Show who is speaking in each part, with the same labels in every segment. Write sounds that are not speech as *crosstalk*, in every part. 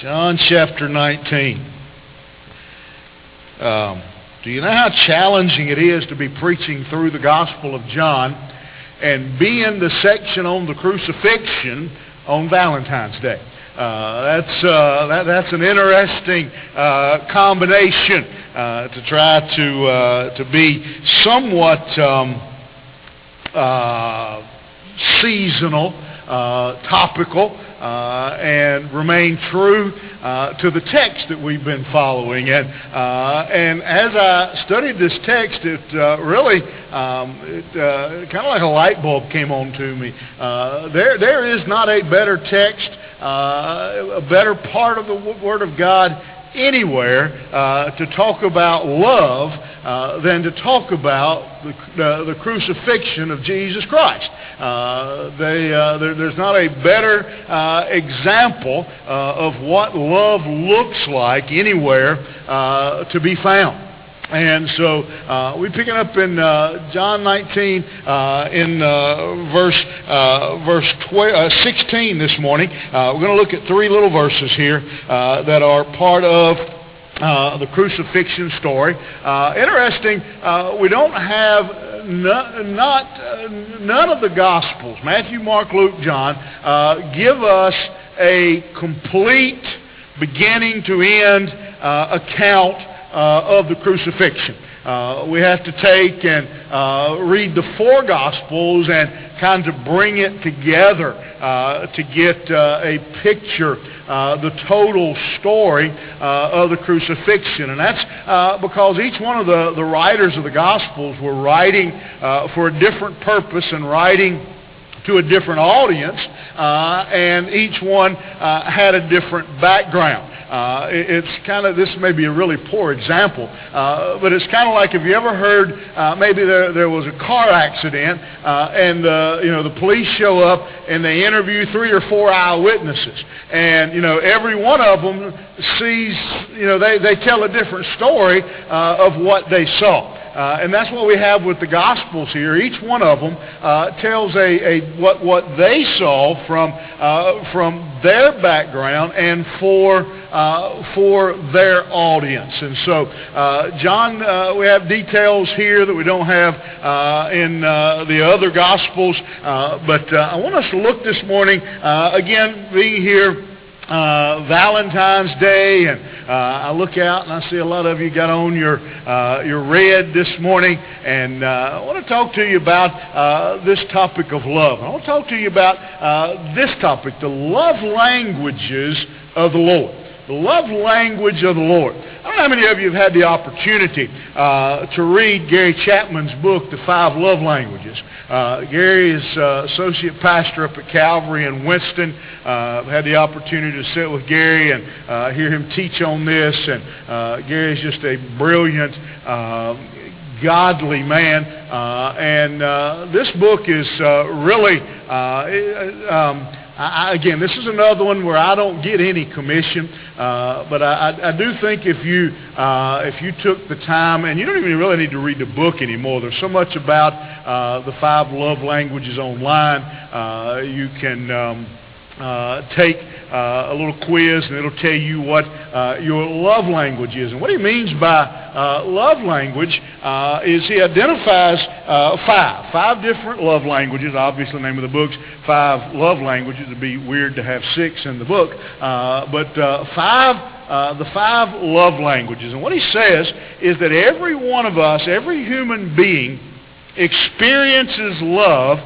Speaker 1: John chapter 19. Um, do you know how challenging it is to be preaching through the Gospel of John and be in the section on the crucifixion on Valentine's Day? Uh, that's uh, that, that's an interesting uh, combination uh, to try to uh, to be somewhat um, uh, seasonal, topical, uh, and remain true uh, to the text that we've been following. And, uh, and as I studied this text, it uh, really um, uh, kind of like a light bulb came on to me. Uh, there, there is not a better text, a better part of the Word of God anywhere to talk about love uh, than to talk about the, uh, the crucifixion of Jesus Christ. Uh, they, uh, there, there's not a better uh, example of what love looks like anywhere to be found. And so uh, we're picking up in uh, John 19 uh, in verse verse 12, 16 this morning. we're going to look at three little verses here that are part of uh, the crucifixion story. Uh, interesting, uh, we don't have n- not uh, none of the Gospels, Matthew, Mark, Luke, John, uh, give us a complete beginning to end account of the crucifixion. Uh, we have to take and uh, read the four Gospels and kind of bring it together uh, to get a picture uh, the total story uh, of the crucifixion. And that's uh, because each one of the, the writers of the Gospels were writing uh, for a different purpose and writing to a different audience, uh, and each one had a different background. Uh, it's kind of, this may be a really poor example, uh, but it's kind of like if you ever heard uh, maybe there, there was a car accident uh, and uh, you know the police show up and they interview three or four eyewitnesses. And, you know, every one of them sees, you know, they, they tell a different story uh, of what they saw. Uh, and that's what we have with the Gospels here. Each one of them uh, tells a, a, what, what they saw from, uh, from their background and for, uh, for their audience. And so, uh, John, uh, we have details here that we don't have in the other Gospels. but I want us to look this morning, again, being here uh, Valentine's Day, and uh, I look out and I see a lot of you got on your uh, your red this morning, and uh, I want to talk to you about uh, this topic of love. I want to talk to you about uh, this topic, the love languages of the Lord. The love language of the Lord. I don't know how many of you have had the opportunity uh, to read Gary Chapman's book, The Five Love Languages. Uh, Gary is uh, associate pastor up at Calvary in Winston. Uh, had the opportunity to sit with Gary and uh, hear him teach on this. And uh, Gary is just a brilliant, godly man. And this book is really. Um, I, again, this is another one where I don't get any commission, uh, but I, I, I, do think if you uh, if you took the time, and you don't even really need to read the book anymore. There's so much about uh, the five love languages online. Uh, you can. Um, take uh, a little quiz and it'll tell you what uh, your love language is. And what he means by uh, love language uh, is he identifies uh, five, five different love languages. Obviously, the name of the book's five love languages. It'd be weird to have six in the book, but five, the five love languages. And what he says is that every one of us, every human being, experiences love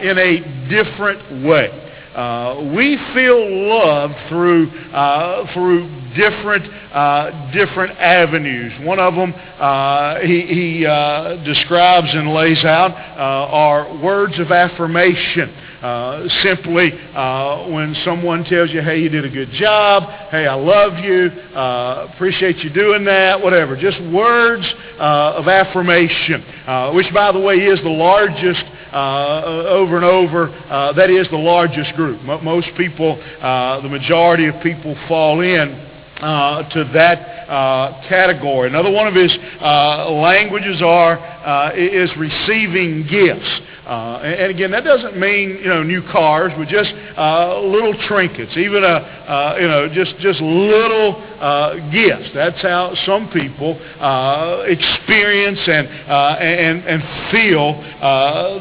Speaker 1: in a different way. Uh, we feel love through uh, through different uh, different avenues. One of them uh, he, he uh, describes and lays out uh, are words of affirmation. Simply when someone tells you, hey, you did a good job, hey, I love you, appreciate you doing that, whatever. Just words of affirmation, which, by the way, is the largest Uh, over and over, uh, that is the largest group. Most people, uh, the majority of people fall in uh, to that uh, category. Another one of his uh, languages are uh, is receiving gifts. Uh, and, again, that doesn't mean you know new cars, but just uh, little trinkets, even a you know just just little gifts. That's how some people experience and and and feel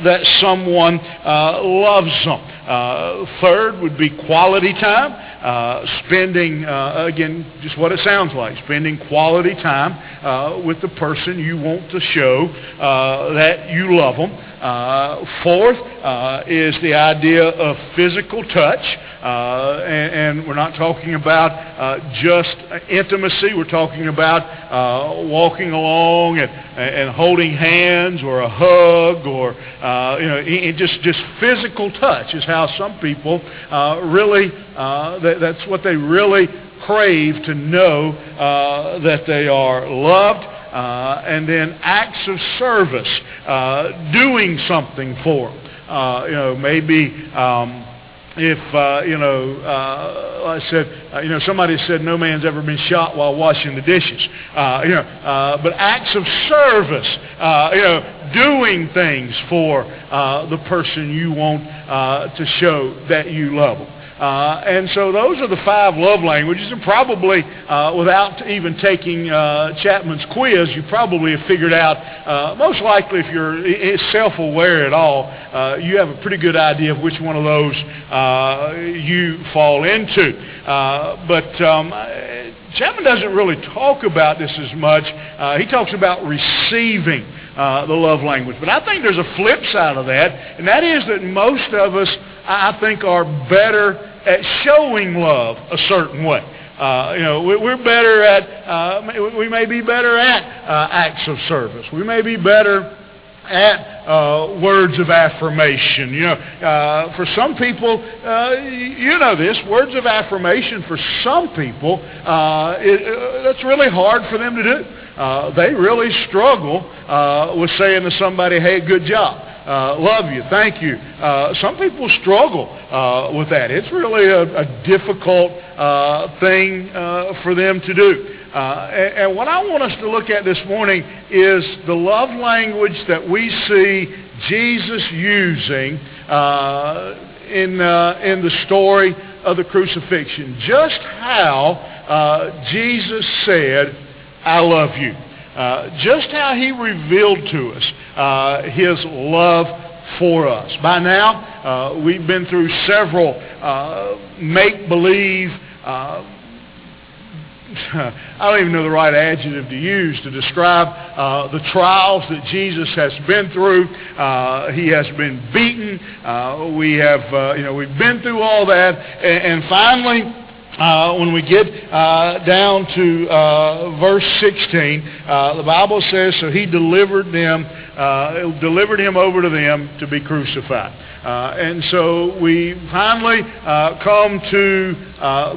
Speaker 1: that someone loves them. Third would be quality time. Uh, spending, uh, again, just what it sounds like, spending quality time uh, with the person you want to show uh, that you love them. Uh, fourth uh, is the idea of physical touch. Uh, and, and, we're not talking about uh, just intimacy. We're talking about uh, walking along and, and holding hands or a hug or uh, you know just just physical touch is how some people really that, that's what they really crave to know that they are loved uh, and then acts of service, uh, doing something for. Uh, you know, maybe um, if uh, you know, uh, I said, uh, you know, somebody said no man's ever been shot while washing the dishes. Uh, you know, uh, but acts of service, uh, you know, doing things for the person you want to show that you love them. Uh, and so those are the five love languages, and probably uh, without even taking uh, Chapman's quiz, you probably have figured out, uh, most likely if you're self-aware at all, uh, you have a pretty good idea of which one of those uh, you fall into. but um, Chapman doesn't really talk about this as much. he talks about receiving uh, the love language. But I think there's a flip side of that, and that is that most of us, I think, are better at showing love a certain way. Uh, you know, we're better at, uh, we may be better at uh, acts of service. We may be better at uh, words of affirmation. You know, uh, for some people, uh, you know this, words of affirmation for some people, it, that's really hard for them to do. They really struggle with saying to somebody, hey, good job uh, love you, thank you. Uh, some people struggle uh, with that. It's really a, a difficult uh, thing uh, for them to do. Uh, and, and, what I want us to look at this morning is the love language that we see Jesus using in, in the story of the crucifixion. Just how Jesus said, I love you. Uh, just how he revealed to us uh, his love for us. By now, uh, we've been through several uh, make-believe uh, *laughs* I don't even know the right adjective to use to describe uh, the trials that Jesus has been through. He has been beaten. We have, you know, we've been through all that, and, and finally, uh, when we get uh, down to uh, verse 16, uh, the Bible says, So he delivered them, uh, delivered him over to them to be crucified. Uh, and so we finally come to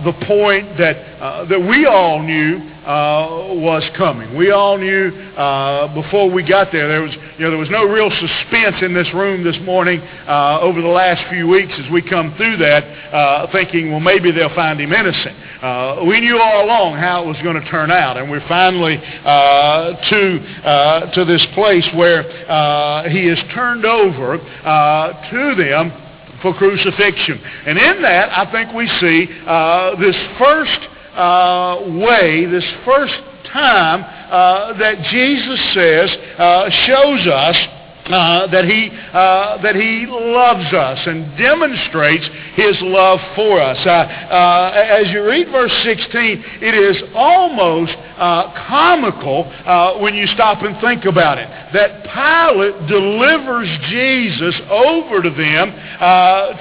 Speaker 1: the point that, that we all knew uh, was coming. We all knew uh, before we got there. There was, you know, there was no real suspense in this room this morning uh, over the last few weeks as we come through that, uh, thinking, well, maybe they'll find him innocent. Uh, we knew all along how it was going to turn out, and we're finally uh, to to this place where he is turned over to them for crucifixion. And in that, I think we see this first uh, way, this first time uh, that Jesus says, uh, shows us uh, that he uh, that he loves us and demonstrates his love for us. Uh, uh as you read verse 16, it is almost uh, comical when you stop and think about it. That Pilate delivers Jesus over to them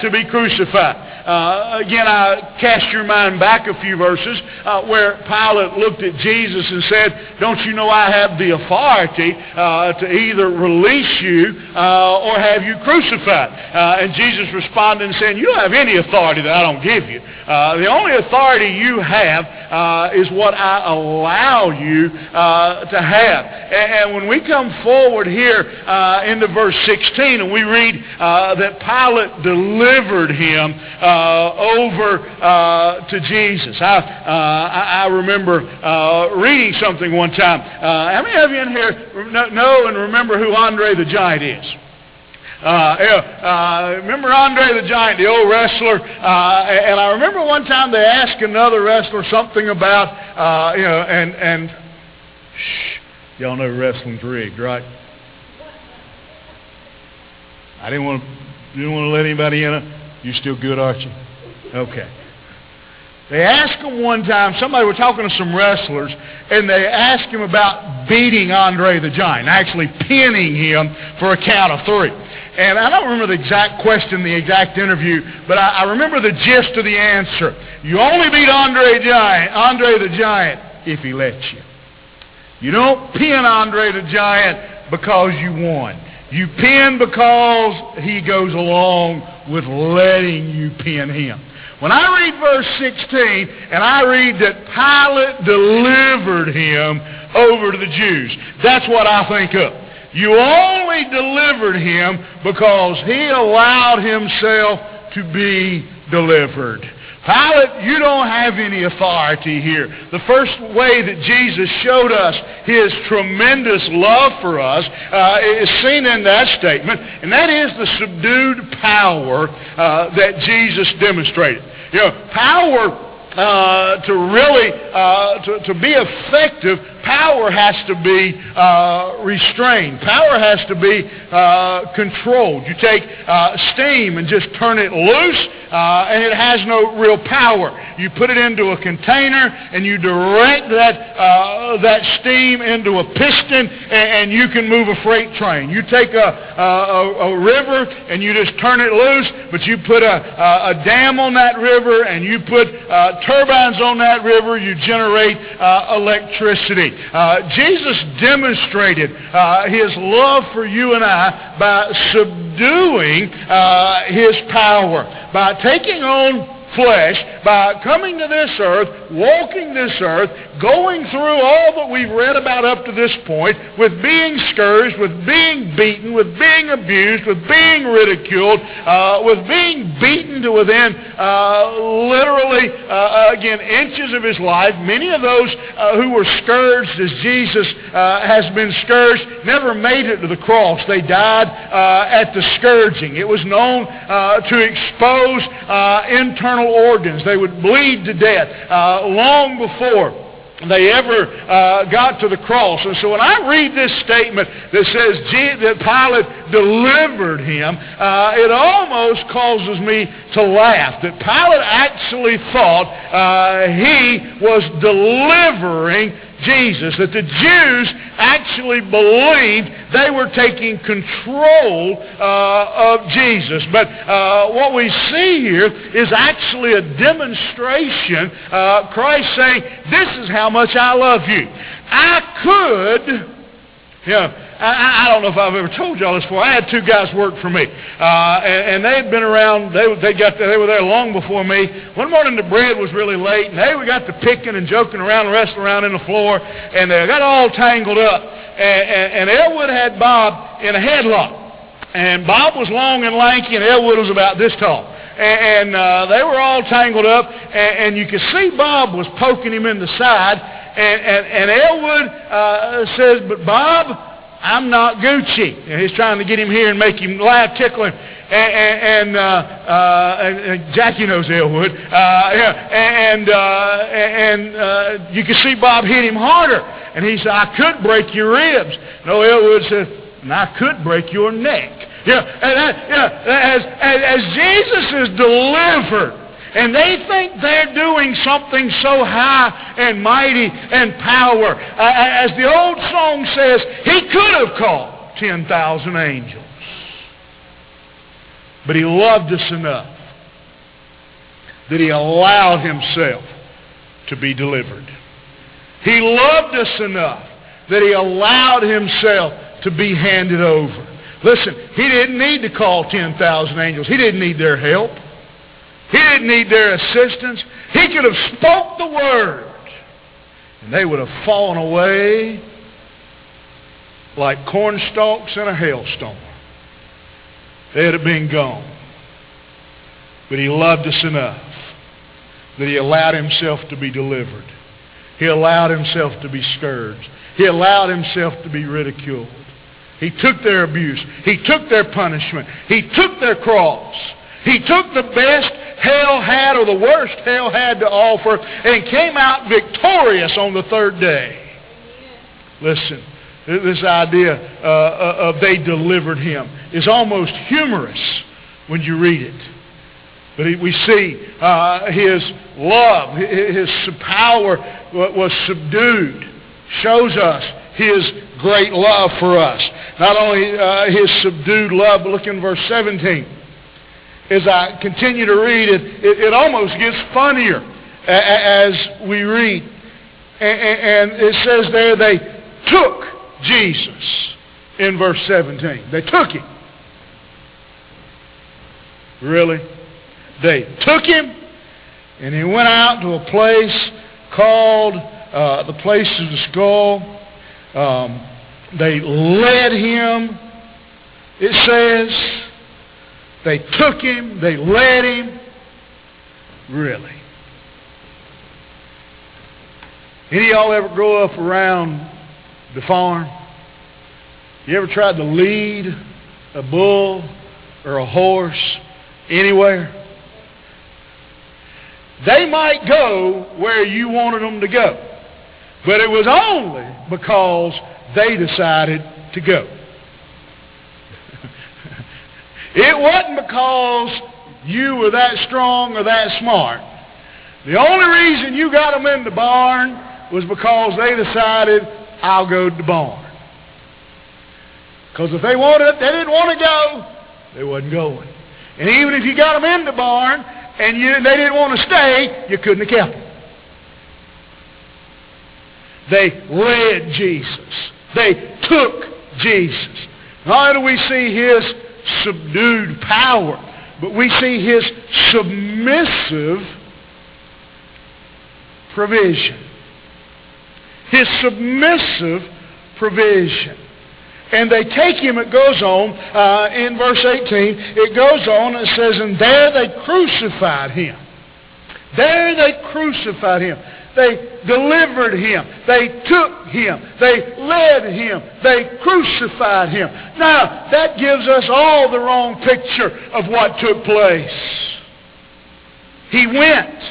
Speaker 1: to be crucified. Uh, again, I cast your mind back a few verses uh, where Pilate looked at Jesus and said, Don't you know I have the authority uh, to either release you uh, or have you crucified? Uh, and Jesus responded and said, You don't have any authority that I don't give you. Uh, the only authority you have is what I allow you to have. And, and, when we come forward here into verse 16 and we read that Pilate delivered him, uh, over uh, to Jesus. I, uh, I, remember reading something one time. how many of you in here know and remember who Andre the Giant is? Uh, uh, remember Andre the Giant, the old wrestler? Uh, and I remember one time they asked another wrestler something about, uh, you know, and and shh, y'all know wrestling's rigged, right? I didn't want to, didn't want to let anybody in. You still good, Archie? Okay. They asked him one time, somebody was talking to some wrestlers, and they asked him about beating Andre the Giant, actually pinning him for a count of three. And I don't remember the exact question, the exact interview, but I, I remember the gist of the answer. You only beat Andre Giant, Andre the Giant, if he lets you. You don't pin Andre the Giant because you won. You pin because he goes along with letting you pin him. When I read verse 16, and I read that Pilate delivered him over to the Jews, that's what I think of. You only delivered him because he allowed himself to be delivered. Pilate, you don't have any authority here. The first way that Jesus showed us his tremendous love for us uh, is seen in that statement, and that is the subdued power uh, that Jesus demonstrated. You know, power uh, to really uh, to, to be effective, power has to be uh, restrained. Power has to be uh, controlled. You take uh, steam and just turn it loose, uh, and it has no real power. You put it into a container, and you direct that that steam into a piston, and, and, you can move a freight train. You take a, a, a, river, and you just turn it loose, but you put a, a dam on that river, and you put turbines on that river, you generate uh, Uh, Jesus demonstrated uh, his love for you and I by subduing uh, his power, by taking on flesh by coming to this earth, walking this earth, going through all that we've read about up to this point, with being scourged, with being beaten, with being abused, with being ridiculed, uh, with being beaten to within uh, literally, uh, again, inches of his life. Many of those uh, who were scourged as Jesus uh, has been scourged never made it to the cross. They died uh, at the scourging. It was known to expose internal organs. They would bleed to death long before they ever uh, got to the cross. And so when I read this statement that says that Pilate delivered him, uh, it almost causes me to laugh. That Pilate actually thought uh, he was delivering Jesus, that the Jews actually believed they were taking control uh, of Jesus. But uh, what we see here is actually a demonstration, uh, Christ saying, this is how much I love you. I could, know, I, I don't know if I've ever told y'all this before. I had two guys work for me, uh, and, and they had been around. They they got they were there long before me. One morning the bread was really late, and they got to picking and joking around, and wrestling around in the floor, and they got all tangled up. And, and, and Elwood had Bob in a headlock, and Bob was long and lanky, and Elwood was about this tall and, and uh, they were all tangled up, and, and you could see Bob was poking him in the side, and, and, and Elwood uh, says, but Bob, I'm not Gucci. And he's trying to get him here and make him laugh, tickle him. And, and, uh, uh, and Jackie knows Elwood. Uh, and uh, and uh, you can see Bob hit him harder. And he said, I could break your ribs. No, Elwood said, I could break your neck. Yeah, and, yeah, as, as, as Jesus is delivered and they think they're doing something so high and mighty and power. Uh, as the old song says, he could have called 10,000 angels. But he loved us enough that he allowed himself to be delivered. He loved us enough that he allowed himself to be handed over. Listen, he didn't need to call 10,000 angels. He didn't need their help. He didn't need their assistance. He could have spoke the word, and they would have fallen away like corn stalks in a hailstorm. They'd have been gone. But he loved us enough that he allowed himself to be delivered. He allowed himself to be scourged. He allowed himself to be ridiculed. He took their abuse. He took their punishment. He took their cross. He took the best hell had or the worst hell had to offer and came out victorious on the third day. Listen, this idea uh, uh of they delivered him is almost humorous when you read it. But we see uh, his love, his power was subdued, shows us his great love for us. Not only uh, his subdued love, but look in verse 17. As I continue to read it, it, it almost gets funnier as we read. And it says there they took Jesus in verse 17. They took him. Really? They took him and he went out to a place called uh, the place of the skull. Um, they led him, it says. They took him. They led him. Really. Any of y'all ever grow up around the farm? You ever tried to lead a bull or a horse anywhere? They might go where you wanted them to go. But it was only because they decided to go. It wasn't because you were that strong or that smart. The only reason you got them in the barn was because they decided, I'll go to the barn. Because if they wanted, they didn't want to go, they wasn't going. And even if you got them in the barn and you, they didn't want to stay, you couldn't have kept them. They led Jesus. They took Jesus. Only do we see his subdued power, but we see his submissive provision. His submissive provision. And they take him, it goes on, uh, in verse 18, it goes on and it says, And there they crucified him. There they crucified him. They delivered him. They took him. They led him. They crucified him. Now, that gives us all the wrong picture of what took place. He went.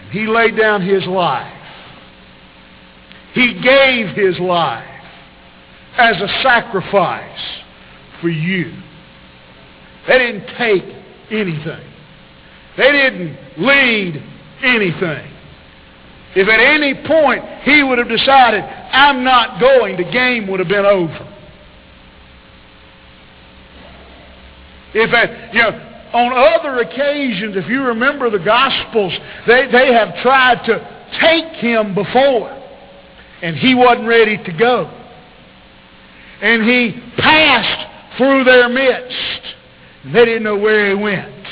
Speaker 1: And he laid down his life. He gave his life as a sacrifice for you. They didn't take anything. They didn't lead anything. If at any point he would have decided, I'm not going, the game would have been over. If at, you know, on other occasions, if you remember the Gospels, they, they have tried to take him before, and he wasn't ready to go. And he passed through their midst. And they didn't know where he went.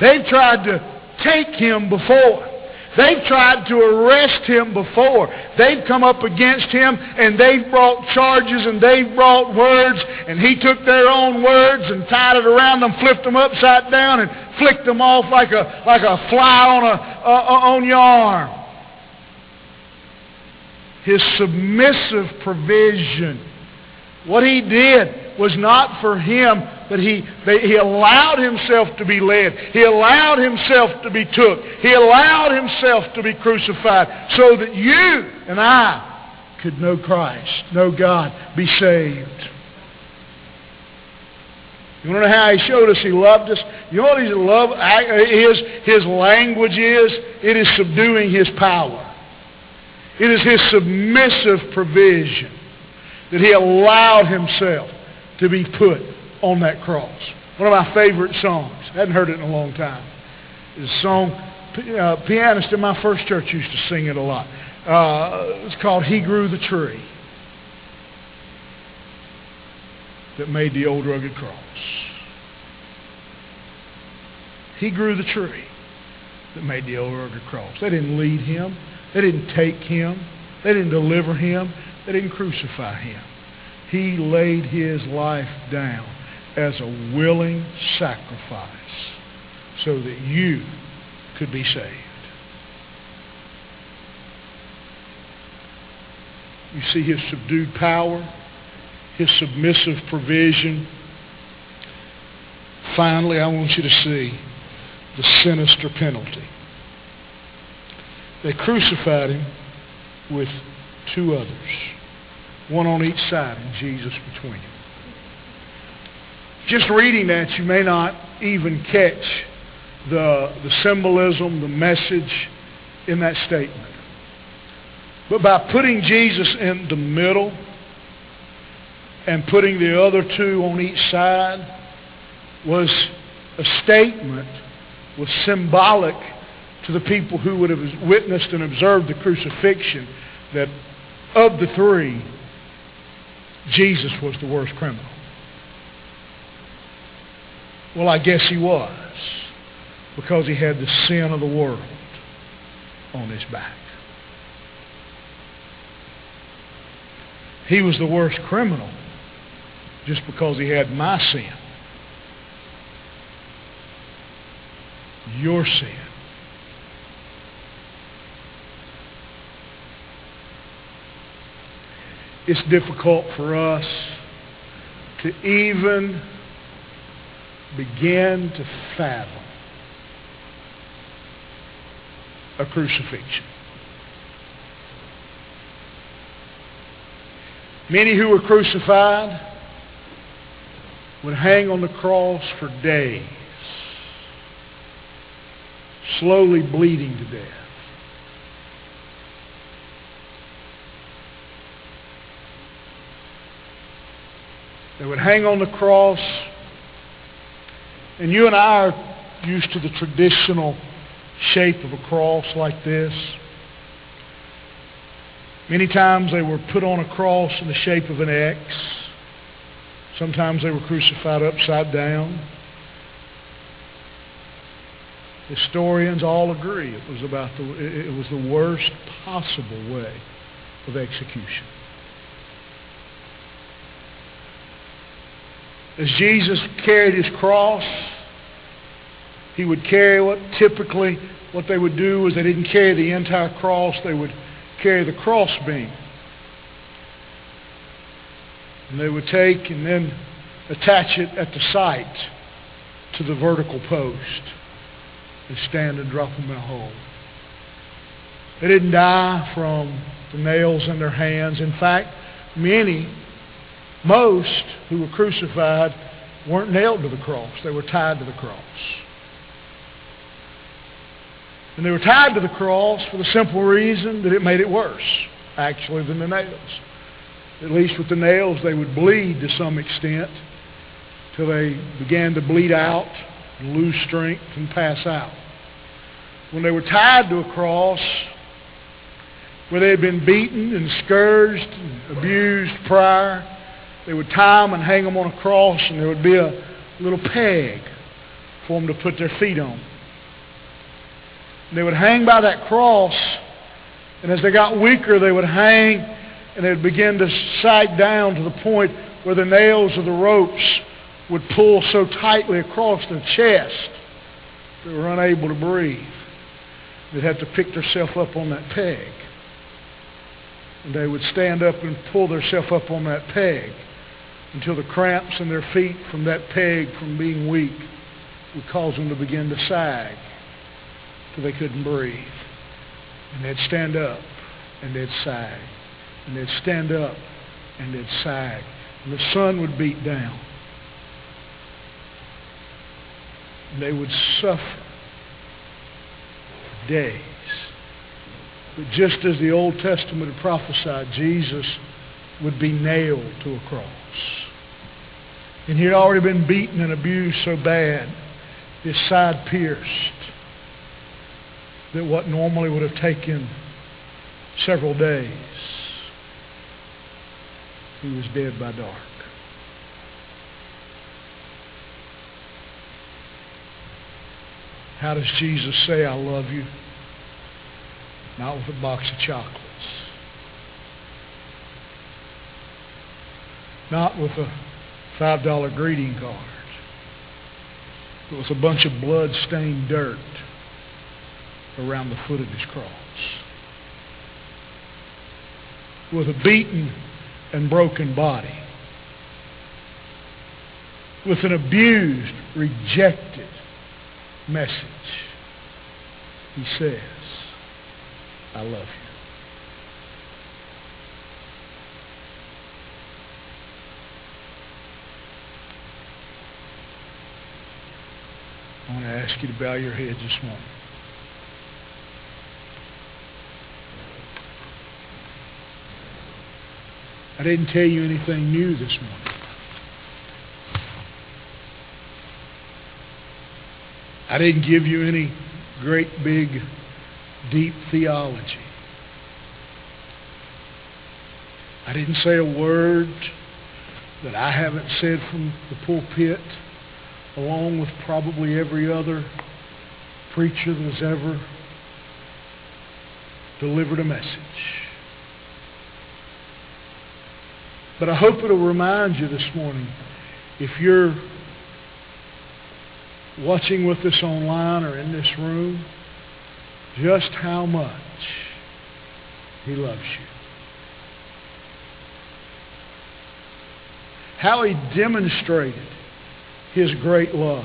Speaker 1: They've tried to take him before. They've tried to arrest him before. They've come up against him and they've brought charges and they've brought words and he took their own words and tied it around them, flipped them upside down and flicked them off like a, like a fly on, a, uh, on your arm. His submissive provision. What he did was not for him but he, he allowed himself to be led. He allowed himself to be took. He allowed himself to be crucified so that you and I could know Christ, know God, be saved. You want to know how he showed us he loved us? You know what his love is? His language is? It is subduing his power. It is his submissive provision that he allowed himself to be put on that cross. One of my favorite songs. I hadn't heard it in a long time. It's a song, uh, pianist in my first church used to sing it a lot. Uh, it's called He Grew the Tree that made the old rugged cross. He grew the tree that made the old rugged cross. They didn't lead him. They didn't take him. They didn't deliver him. They didn't crucify him. He laid his life down as a willing sacrifice so that you could be saved. You see his subdued power, his submissive provision. Finally, I want you to see the sinister penalty. They crucified him with two others, one on each side and Jesus between them. Just reading that, you may not even catch the, the symbolism, the message in that statement. But by putting Jesus in the middle and putting the other two on each side was a statement, was symbolic to the people who would have witnessed and observed the crucifixion that of the three, Jesus was the worst criminal. Well, I guess he was because he had the sin of the world on his back. He was the worst criminal just because he had my sin. Your sin. It's difficult for us to even begin to fathom a crucifixion. Many who were crucified would hang on the cross for days, slowly bleeding to death. They would hang on the cross, and you and I are used to the traditional shape of a cross like this. Many times they were put on a cross in the shape of an X. Sometimes they were crucified upside down. Historians all agree it was about the it was the worst possible way of execution. As Jesus carried his cross, he would carry what typically what they would do is they didn't carry the entire cross, they would carry the crossbeam. And they would take and then attach it at the site to the vertical post and stand and drop them in a hole. They didn't die from the nails in their hands. In fact, many, most who were crucified weren't nailed to the cross. They were tied to the cross. And they were tied to the cross for the simple reason that it made it worse, actually, than the nails. At least with the nails, they would bleed to some extent till they began to bleed out and lose strength and pass out. When they were tied to a cross where they had been beaten and scourged and abused prior, they would tie them and hang them on a cross and there would be a little peg for them to put their feet on. They would hang by that cross, and as they got weaker, they would hang and they would begin to sag down to the point where the nails of the ropes would pull so tightly across their chest they were unable to breathe. They'd have to pick themselves up on that peg. And they would stand up and pull themselves up on that peg until the cramps in their feet from that peg from being weak would cause them to begin to sag till they couldn't breathe. And they'd stand up and they'd sag. And they'd stand up and they'd sag. And the sun would beat down. And they would suffer days. But just as the Old Testament had prophesied, Jesus would be nailed to a cross. And he had already been beaten and abused so bad, his side pierced that what normally would have taken several days, he was dead by dark. How does Jesus say, I love you? Not with a box of chocolates. Not with a $5 greeting card. But with a bunch of blood-stained dirt around the foot of his cross. with a beaten and broken body, with an abused, rejected message. He says, I love you. I want to ask you to bow your heads this morning. I didn't tell you anything new this morning. I didn't give you any great big deep theology. I didn't say a word that I haven't said from the pulpit along with probably every other preacher that has ever delivered a message. But I hope it'll remind you this morning, if you're watching with us online or in this room, just how much he loves you. How he demonstrated his great love.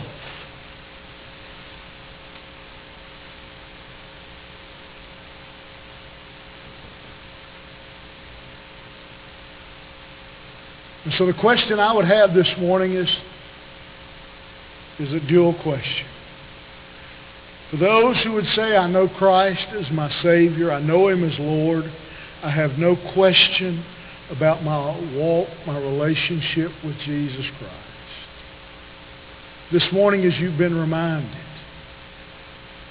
Speaker 1: And so the question I would have this morning is, is a dual question. For those who would say, I know Christ as my Savior, I know him as Lord, I have no question about my walk, my relationship with Jesus Christ. This morning as you've been reminded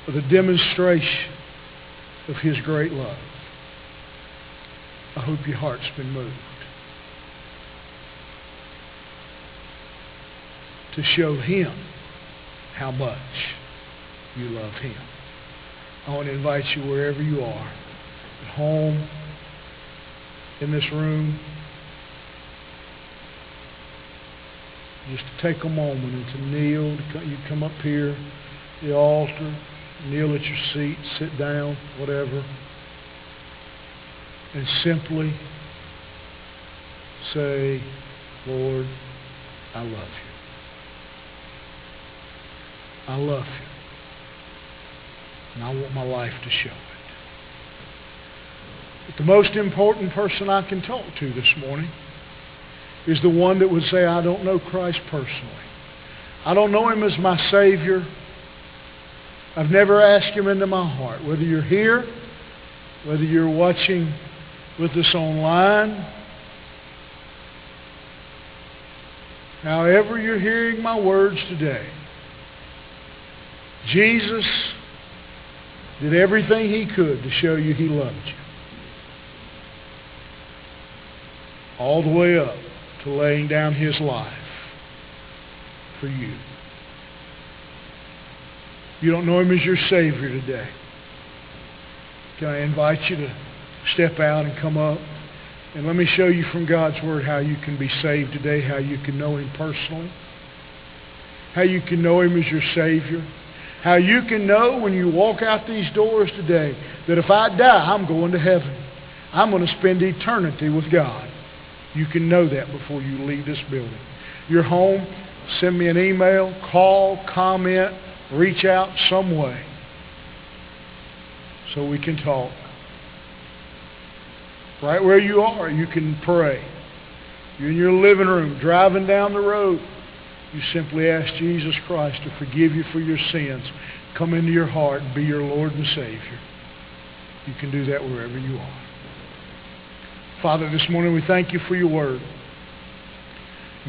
Speaker 1: of the demonstration of his great love, I hope your heart's been moved. To show him how much you love him. I want to invite you wherever you are, at home, in this room, just to take a moment and to kneel. You come up here, the altar, kneel at your seat, sit down, whatever, and simply say, Lord, I love you. I love you. And I want my life to show it. But the most important person I can talk to this morning is the one that would say, I don't know Christ personally. I don't know him as my Savior. I've never asked him into my heart. Whether you're here, whether you're watching with us online, however you're hearing my words today, Jesus did everything he could to show you he loved you. All the way up to laying down his life for you. You don't know him as your Savior today. Can I invite you to step out and come up? And let me show you from God's Word how you can be saved today, how you can know him personally, how you can know him as your Savior. How you can know when you walk out these doors today that if I die, I'm going to heaven. I'm going to spend eternity with God. You can know that before you leave this building. You're home, send me an email, call, comment, reach out some way so we can talk. Right where you are, you can pray. You're in your living room, driving down the road. You simply ask Jesus Christ to forgive you for your sins, come into your heart and be your Lord and Savior. You can do that wherever you are. Father, this morning we thank you for your word.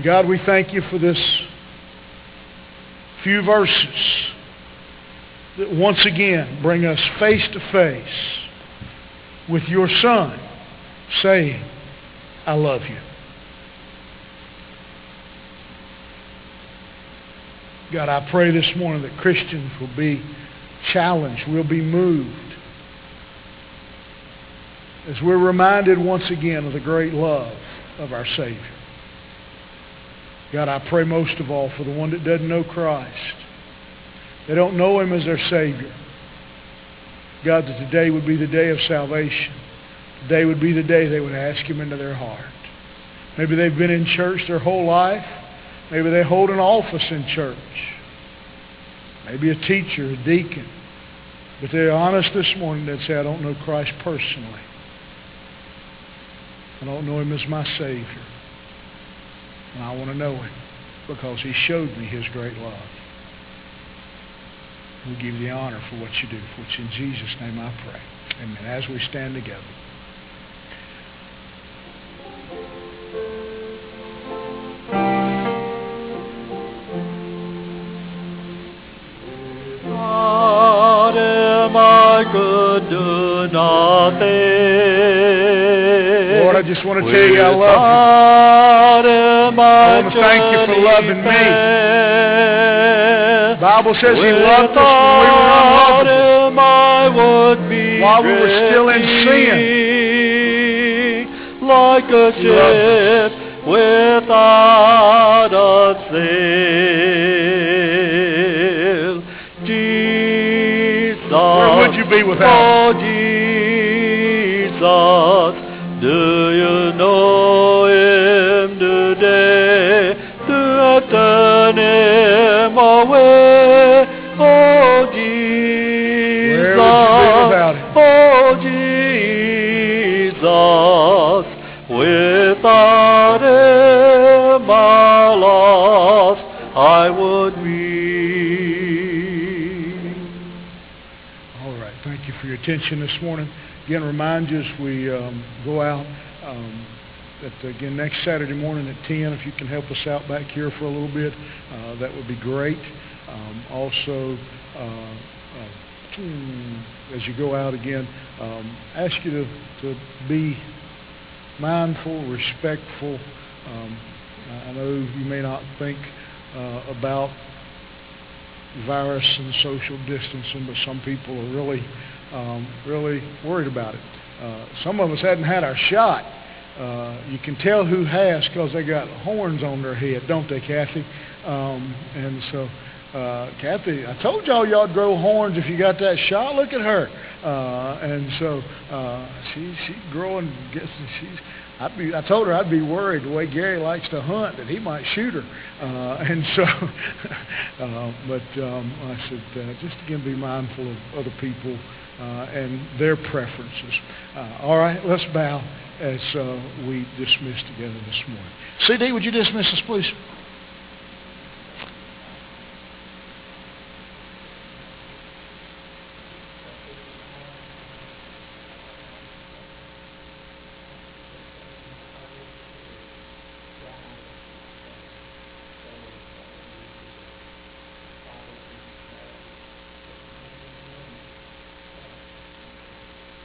Speaker 1: God, we thank you for this few verses that once again bring us face to face with your Son saying, I love you. God, I pray this morning that Christians will be challenged, will be moved, as we're reminded once again of the great love of our Savior. God, I pray most of all for the one that doesn't know Christ. They don't know him as their Savior. God, that today would be the day of salvation. Today would be the day they would ask him into their heart. Maybe they've been in church their whole life. Maybe they hold an office in church. Maybe a teacher, a deacon. But they're honest this morning. They'd say, I don't know Christ personally. I don't know him as my Savior. And I want to know him because he showed me his great love. We give you the honor for what you do, for which in Jesus' name I pray. Amen. As we stand together.
Speaker 2: God am I could do nothing.
Speaker 1: Just want to tell you I love
Speaker 2: Him I
Speaker 1: wanna thank you for loving me. The Bible says he loved us when we were unlovable.
Speaker 2: I would be
Speaker 1: While we were still in
Speaker 2: sin. Like a ship without a sail. Jesus.
Speaker 1: Where would you be without
Speaker 2: Oh, Jesus, do you know him today? To have turned him away. Oh, Jesus.
Speaker 1: Where would you be without him?
Speaker 2: Oh, Jesus, without him how lost I would be.
Speaker 1: All right. Thank you for your attention this morning. Again, remind you as we um, go out um, that, again, next Saturday morning at 10, if you can help us out back here for a little bit, uh, that would be great. Um, also, uh, uh, as you go out again, um, ask you to, to be mindful, respectful. Um, I I know you may not think uh, about virus and social distancing, but some people are really, um, really worried about it. Uh, some of us hadn't had our shot. Uh, you can tell who has because they got horns on their head, don't they, Kathy? Um, and so, uh, Kathy, I told y'all y'all grow horns if you got that shot. Look at her. Uh, and so uh, she she's growing. Gets she's. I'd be. I told her I'd be worried the way Gary likes to hunt that he might shoot her. Uh, *laughs* and so, *laughs* uh, but um, I said uh, just again be mindful of other people uh, and their preferences. Uh, all right, let's bow as uh, we dismiss together this morning. CD, would you dismiss us, please?